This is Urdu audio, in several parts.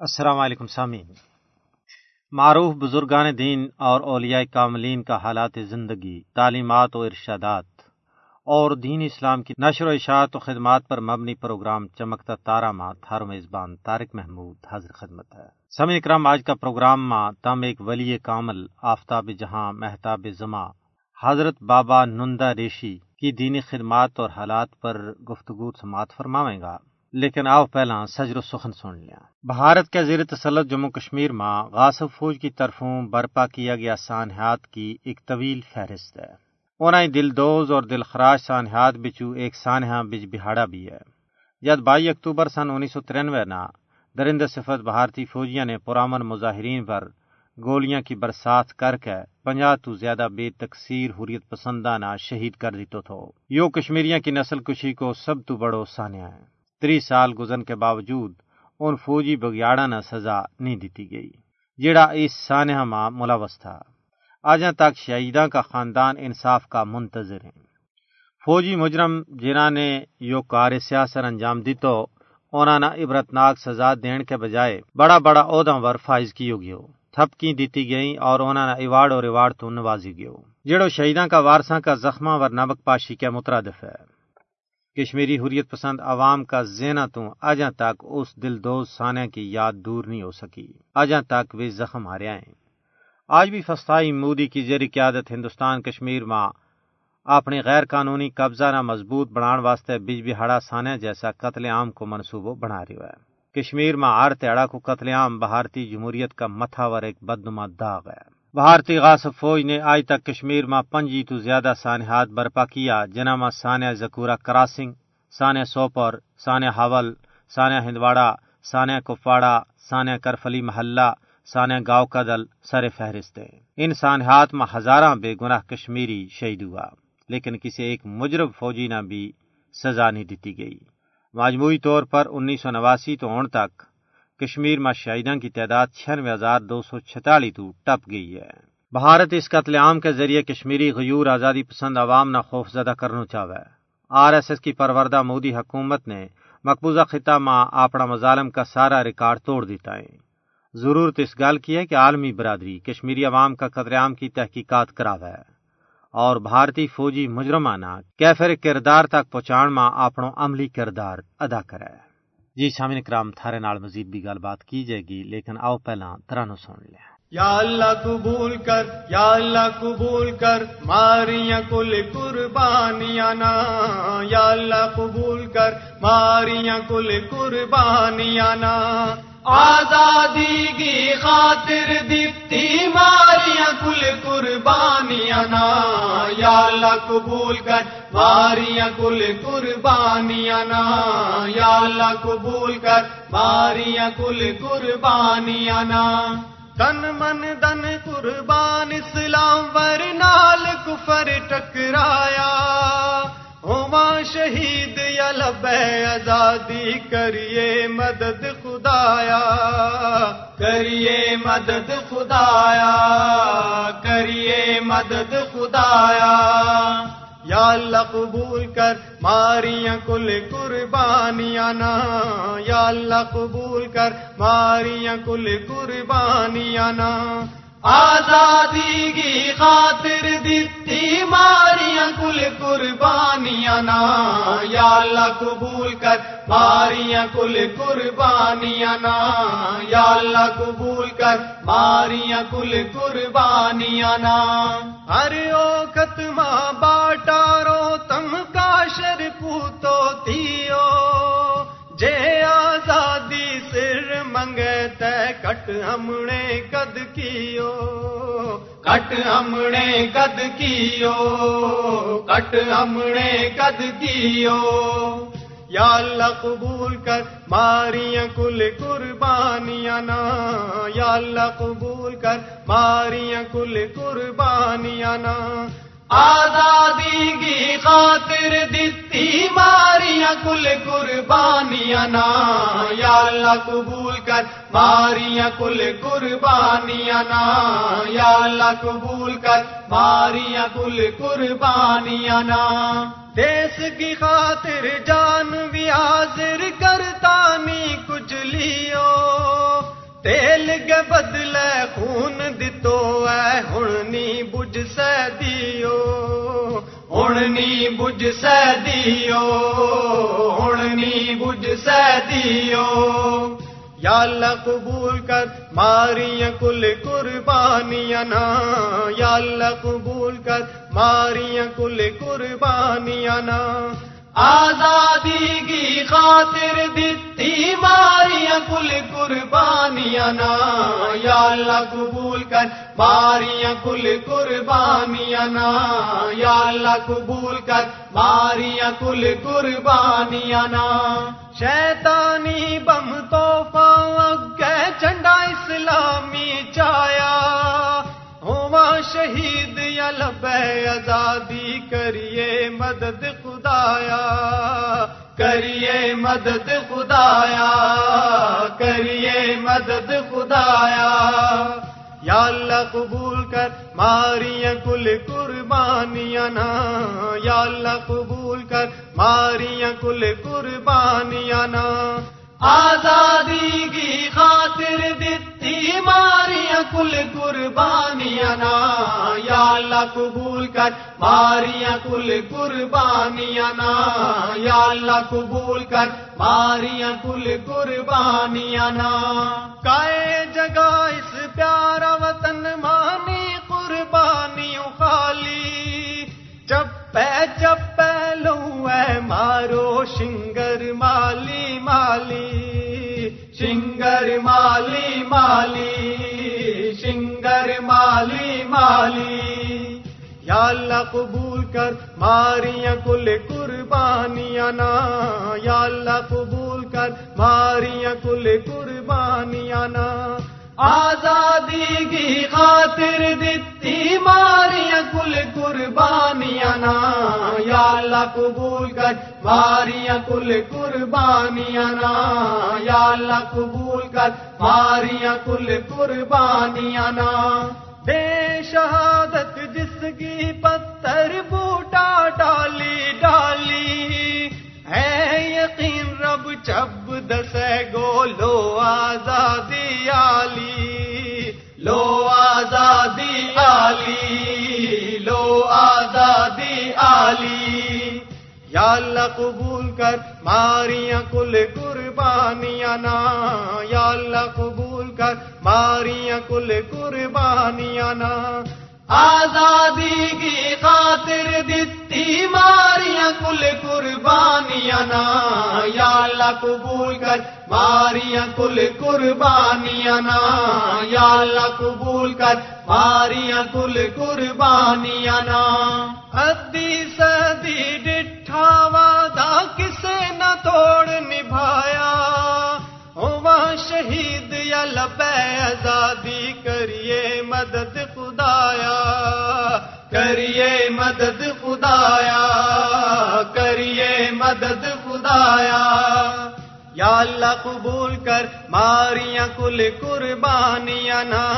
السلام علیکم سامعین معروف بزرگان دین اور اولیاء کاملین کا حالات زندگی، تعلیمات و ارشادات اور دین اسلام کی نشر و اشاعت و خدمات پر مبنی پروگرام چمکتا تارا ماں تھارو میزبان طارق محمود حاضر خدمت ہے۔ سمی اکرام، آج کا پروگرام ماں تم ایک ولی کامل، آفتاب جہاں محتاب زماں۔ حضرت بابا نندا ریشی کی دینی خدمات اور حالات پر گفتگو سماعت فرماویں گا۔ لیکن آؤ پہلا سجر و سخن سن لیا۔ بھارت کے زیر تسلط جموں کشمیر میں غاصب فوج کی طرفوں برپا کیا گیا سانحات کی ایک طویل فہرست ہے۔ انہیں دل دوز اور دل خراش سانحات بچو ایک سانحہ بج بہاڑا بھی ہے۔ جد بائی اکتوبر سن انیس سو ترانوے نا درند صفت بھارتی فوجیاں نے پرامن مظاہرین پر گولیاں کی برسات کر کے پنجا تو زیادہ بے تقسیر حریت پسندانہ شہید کر دیتو تھو۔ یو کشمیریاں کی نسل کشی کو سب تو بڑو سانحہ ہے۔ تری سال گزن کے باوجود ان فوجی بگیاڑا نہ سزا نہیں دیتی گئی جڑا اس سانحہ ماں ملوث تھا۔ آج تک شہیداں کا خاندان انصاف کا منتظر ہے فوجی مجرم جنہوں نے یو کار سیاست انجام دی تو انہوں نے عبرتناک سزا دین کے بجائے بڑا بڑا عہدہ ور فائز کی گیو تھپکی دیتی گئی اور انہوں نے ایوارڈ اور ایوارڈ تو نوازی گیو۔ جڑو شہیداں کا وارساں کا زخمہ ور نبک پاشی کے مترادف ہے۔ کشمیری حریت پسند عوام کا زینا تو آجا تک اس دل دوز سانے کی یاد دور نہیں ہو سکی۔ آجا تک وہ زخم ہارے ہیں۔ آج بھی فستائی مودی کی زیر قیادت ہندوستان کشمیر ماں اپنی غیر قانونی قبضہ نہ مضبوط بنان واسطے بج بہاڑا سانے جیسا قتل عام کو منصوبوں بنا رہی ہے۔ کشمیر میں ہر تیڑا کو قتل عام بھارتی جمہوریت کا متھاور ایک بدنما داغ ہے۔ بھارتی غاصب فوج نے آج تک کشمیر میں پنجی تو زیادہ سانحات برپا کیا، جنہ میں سانیہ زکورہ کراسنگ سانیہ سوپر سانیہ حول سانیہ ہندواڑہ سانیہ کپواڑہ سانیہ کرفلی محلہ سانیہ گاؤں کا دل سر فہرست ہے ان سانحات میں ہزارہ بے گناہ کشمیری شہید ہوا، لیکن کسی ایک مجرب فوجی نہ بھی سزا نہیں دیتی گئی۔ مجموعی طور پر انیس سو نواسی تو اون تک کشمیر میں شہیدوں کی تعداد چھیانوے ہزار دو سو چھتالیس تو ٹپ گئی ہے۔ بھارت اس قتل عام کے ذریعے کشمیری غیور آزادی پسند عوام نہ خوف زدہ کرنا چاہے۔ آر ایس ایس کی پروردہ مودی حکومت نے مقبوضہ خطہ ماں اپنا مظالم کا سارا ریکارڈ توڑ دیتا ہے۔ ضرورت اس گال کی ہے کہ عالمی برادری کشمیری عوام کا قتل عام کی تحقیقات کراوے۔ اور بھارتی فوجی مجرمانہ کیفر کردار تک پہنچان ماں اپنا عملی کردار ادا کرے۔ جی سامن کرام، تھارے نال مزید بھی گل بات کی جائے گی، لیکن آؤ پہلا ترانو سن لیا۔ یا اللہ قبول کر، یا اللہ قبول کر، ماریاں کل قربانیاں نا۔ یا اللہ قبول کر، ماریاں کل قربانیاں نا۔ آزادی کی خاطر دیتی ماریاں کل قربانیاں نا۔ یا اللہ قبول کر ماریاں کل قربانیاں نا۔ یا اللہ قبول کر ماریاں کل قربانیاں نا۔ تن من دن قربان اسلام ور نال کفر ٹکرایا۔ ہوا شہید یا لبے آزادی، کریے مدد خدایا۔ کریے مدد خدایا، کریے مدد خدایا۔ یا اللہ قبول کر، ماریاں کل قربانیاں نا۔ یا اللہ قبول کر، ماریاں کل قربانیاں نا۔ آزادی کی خاطر دیتی ماریاں کل قربانیاں نا، یا اللہ قبول کر ماریاں کل قربانیاں نا، یا اللہ قبول کر ماریاں کل قربانیاں نا۔ ہر او ختمہ باٹارو تم کاشر پوتو تیو۔ منگے تے کٹ ہمنے کد کیو کٹ ہمنے کد کیو کٹ ہمنے کد کیو یا اللہ قبول کر ماریاں کل قربانیاں نا یا اللہ قبول کر ماریاں کل قربانیاں نا آزادی کی خاطر دیتی ماریاں کل قربانیاں نا، یا اللہ قبول کر۔ ماریاں کل قربانیاں نا، یا اللہ قبول کر۔ ماریاں کل قربانیاں نا۔ دیس کی خاطر جان بھی حاضر کرتا نہیں کچھ لیو۔ تیل کے بدلے خون دتو ہے ہن نی بج سے دیو۔ ہن بج سدیو دیو بج سدیو یا اللہ قبول کر ماری کل قربانیاں نا۔ یا اللہ قبول کر ماری کل قربانیاں نا۔ آزادی کی خاطر دیتی ماریاں کل قربانیاں نا، یا اللہ قبول کر ماریاں کل قربانیاں نا، یا اللہ قبول کر ماریاں کل قربانیاں نا۔ شیطانی بم تو اگے چنڈا اسلامی چایا۔ شہید یا لبے آزادی کریے مدد خدایا، کریے مدد خدایا، کریے مدد خدایا۔ یا اللہ قبول کر، ماریاں کل قربانیاں نا۔ یا اللہ قبول کر، ماریاں کل قربانیاں نا۔ آزادی کی خاطر دیتی ماریاں کل قربانیاں نا، یا اللہ قبول کر۔ ماریاں کل قربانیاں نا، یا اللہ قبول کر۔ ماریاں کل قربانیاں نا۔ کائے جگہ اس پیارا مالی مالی مالی مالی یا اللہ قبول کر ماریاں کل قربانیاں نا یا اللہ قبول کر ماریاں کل قربانیاں نا آزادی کی خاطر دیتی ماریاں کل قربانیاں نا یا اللہ قبول کر ماریاں کل قربانیاں نا یا اللہ قبول کر ماریاں کل قربانیاں نا بے شہادت جس کی پتھر بوٹا ڈالی ڈالی۔ ہے یقین رب چب دسے گو لو آزادی آزادی یا اللہ قبول کر، ماریاں کل قربانیاں نا۔ یا اللہ قبول کر، ماریاں کل قربانیاں نا۔ آزادی کی خاطر دیتی ماریاں کل قربانیاں نا۔ یا اللہ قبول کر، ماریاں کل قربانیاں نا۔ یا اللہ قبول کر ماریاں کل قربانیاں نا۔ ادی سدی ڈٹھا وعدہ کسے نہ توڑ نبھایا۔ ہوا شہید یا لبے آزادی کریے مدد خدایا۔ کریے مدد خدایا۔ کریے مدد خدایا۔ یا اللہ قبول کر، ماریاں کل قربانیاں نا۔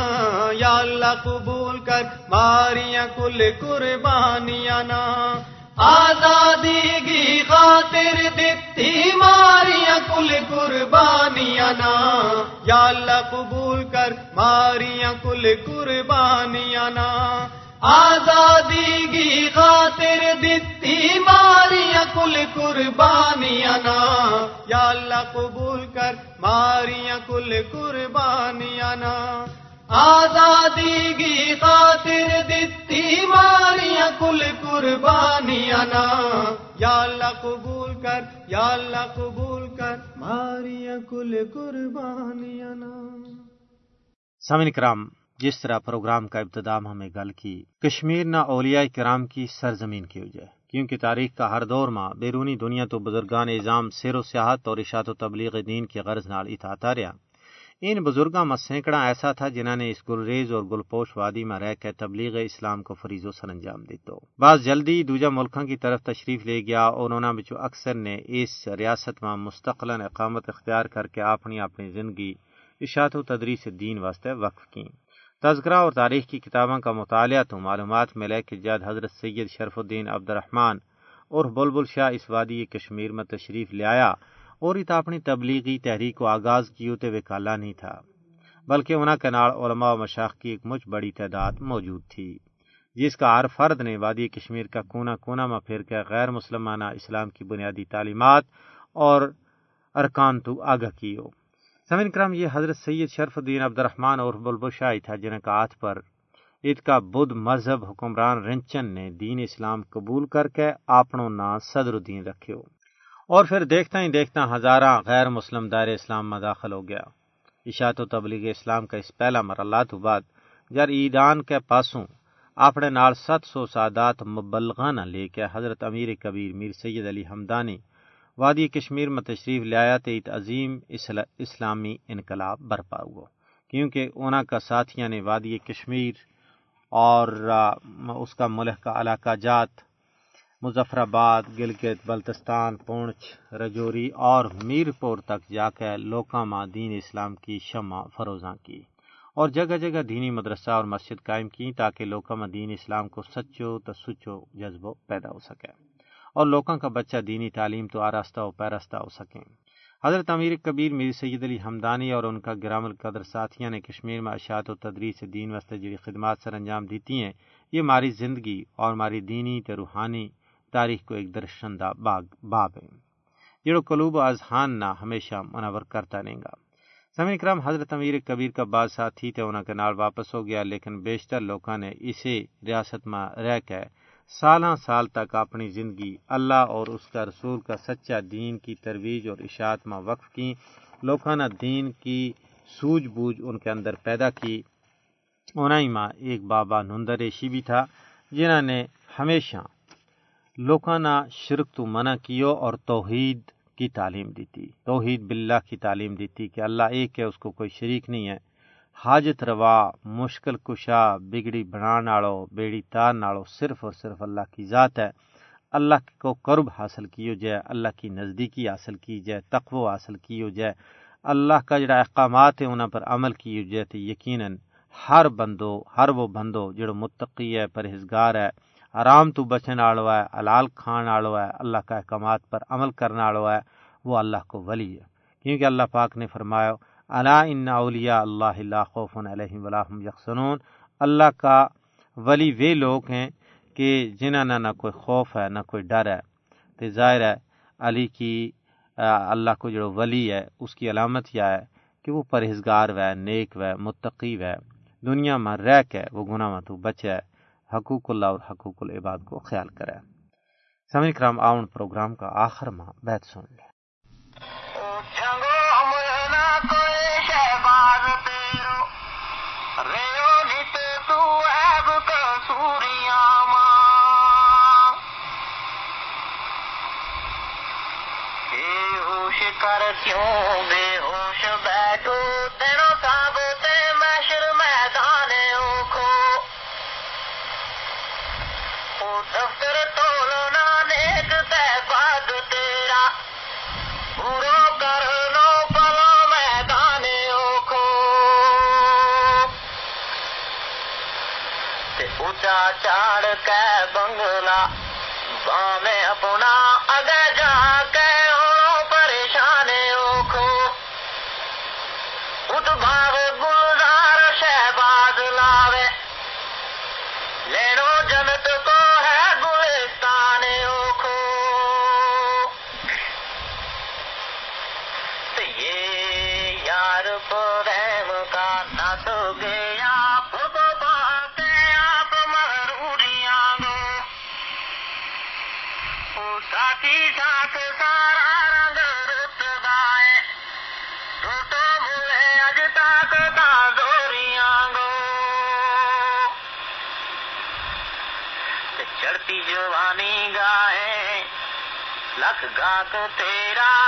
یا اللہ قبول کر، ماریاں کل قربانیاں نا۔ آزادی کی خاطر دیتی ماریاں کل قربانیاں نا۔ یا اللہ قبول کر، ماریاں کل قربانیاں نا۔ آزادی کی خاطر دیتی ماریاں کل قربانیاں نا۔ یا اللہ قبول کر ماریاں کل قربانیاں نا۔ آزادی کی خاطر دیتی ماریاں کل قربانیاں نا۔ یا اللہ قبول کر، یا اللہ قبول کر ماریاں کل قربانیاں نا۔ سامن کرام، جس طرح پروگرام کا ابتدام ہمیں گل کی، کشمیر نہ اولیاء کرام کی سرزمین کی وجہ۔ کیونکہ تاریخ کا ہر دور ماں بیرونی دنیا تو بزرگان نظام سیر و سیاحت اور اشاعت و تبلیغ دین کی غرض نال اتاتا رہا ان بزرگاں میں سینکڑا ایسا تھا جنہوں نے اس گلریز اور گلپوش وادی میں رہ کے تبلیغ اسلام کو فریض و سر انجام دیتو۔ بعض جلدی دوجا ملکوں کی طرف تشریف لے گیا اور انہوں بچو اکثر نے اس ریاست میں مستقل اقامت اختیار کر کے اپنی اپنی زندگی، اشاعت و تدریس دین واسطے وقف کی تذکرہ اور تاریخ کی کتابوں کا مطالعہ تو معلومات ملے کہ جد حضرت سید شرف الدین عبد الرحمن اور بلبل شاہ اس وادی کشمیر میں تشریف لے آیا اور ات اپنی تبلیغی تحریک کو آغاز کیوں تے وکالا نہیں تھا، بلکہ انہوں کے نال علماء و مشاق کی ایک مچ بڑی تعداد موجود تھی، جس کا ہر فرد نے وادی کشمیر کا کونا کونا میں پھر کے غیر مسلمانہ اسلام کی بنیادی تعلیمات اور ارکان تو آگاہ کی ہو سمن کرم یہ حضرت سید شرف الدین عبد الرحمان اور بلبشائی تھا جن کا ہاتھ پر عید کا بدھ مذہب حکمران رنچن نے دین اسلام قبول کر کے اپنوں نا صدر الدین رکھے۔ ہو اور پھر دیکھتا ہی دیکھتا ہزارہ غیر مسلم دائر اسلام میں داخل ہو گیا۔ اشاعت و تبلیغ اسلام کا اس پہلا مرحلہ تو بعد جر ایدان کے پاسوں اپنے نال ست سو سادات مبلغانہ لے کے حضرت امیر کبیر میر سید علی حمدانی وادی کشمیر میں تشریف لیا ایک عظیم اسلامی انقلاب برپا ہوا۔ کیونکہ اونا کا ساتھیاں نے وادی کشمیر اور اس کا ملک کا علاقہ جات مظفر آباد گلگت، بلتستان، پونچھ، رجوری اور میر پور تک جا کے لوکاں ماں دین اسلام کی شمع فروزاں کی اور جگہ جگہ دینی مدرسہ اور مسجد قائم کی تاکہ لوکاں میں دین اسلام کو سچو تو سچو جذبو پیدا ہو سکے۔ اور لوگوں کا بچہ دینی تعلیم تو آراستہ و پیراستہ ہو سکیں۔ حضرت امیر کبیر، میر سید علی حمدانی اور ان کا گرام القدر ساتھیاں نے کشمیر میں اشاعت و تدریس دین واسطے جڑی خدمات سر انجام دیتی ہیں۔ یہ ہماری زندگی اور ہماری دینی تے روحانی تاریخ کو ایک درشندہ باغ، باب ہے۔ جڑو قلوب اذہان نہ ہمیشہ منور کرتا رہے گا۔ سمین کرم حضرت امیر کبیر کا بعض ساتھی تھے انہوں کے نال واپس ہو گیا، لیکن بیشتر لوگوں نے اسے ریاست میں رہ کے سالہ سال تک اپنی زندگی اللہ اور اس کا رسول کا سچا دین کی ترویج اور اشاعت میں وقف کی، لوکانہ دین کی سوجھ بوجھ ان کے اندر پیدا کی۔ انہیں ماں ایک بابا نندر ریشی بھی تھا، جنہوں نے ہمیشہ لوکانہ شرک تو منع کیو اور توحید کی تعلیم دیتی توحید باللہ کی تعلیم دیتی کہ اللہ ایک ہے، اس کو کوئی شریک نہیں ہے۔ حاجت روا، مشکل کشا، بگڑی بنا بیڑی تار ناڑو صرف اور صرف اللہ کی ذات ہے۔ اللہ کو قرب حاصل کی ہو جائے، اللہ کی نزدیکی حاصل کی جائے، تقوی حاصل کی ہو جائے۔ اللہ کا جڑا احکامات ہے انہوں پر عمل کی ہو جائے تو یقیناً ہر بندو، ہر وہ بندو جڑا متقی ہے، پرہیزگار ہے، آرام تو بچن آڑو ہے الال کھان آڑو ہے، اللہ کا احکامات پر عمل کرنا آڑو ہے، وہ اللہ کو ولی ہے۔ کیونکہ اللہ پاک نے فرمایا اللہ ان اولیاء اللہ اللہ خوف علیہ ولاحم یکسنون اللہ کا ولی وہ لوگ ہیں کہ جنہوں نے نہ کوئی خوف ہے، نہ کوئی ڈر ہے۔ تو ظاہر ہے، علی کی اللہ کو جو ولی ہے، اس کی علامت یہ ہے کہ وہ پرہیزگار و نیک و متقی و دنیا میں رہ کے وہ گناہ میں تو بچے حقوق اللہ اور حقوق العباد کو خیال کرے۔ سمجھ کرام، آؤن پروگرام کا آخر ماہ بیت سن لے کر کیوں بے ہوش بیٹھو تیروں تے محشر میدان کو او دفتر تولنا نیک تے بعد تیرا۔ پورو کر لو پلو میدان کو اونچا چاڑ کے بنگلہ بامے اپنا اگے جا چڑھتی جوانی گائے لکھ گا تو تیرا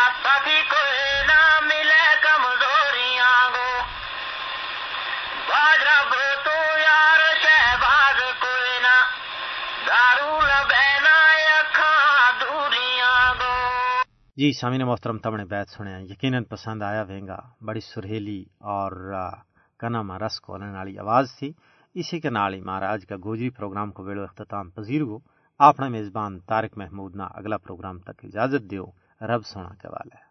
جی سامعین محترم، تم نے بیت سنیا یقیناً پسند آیا وینگا بڑی سرہیلی اور کنا رس کھولنے والی آواز تھی۔ اسی کے نال ہی مہاراج کا گوجری پروگرام کو ویلو اختتام پذیر ہو۔ اپنا میزبان طارق محمود نہ اگلا پروگرام تک اجازت دیو۔ رب سونا کے والے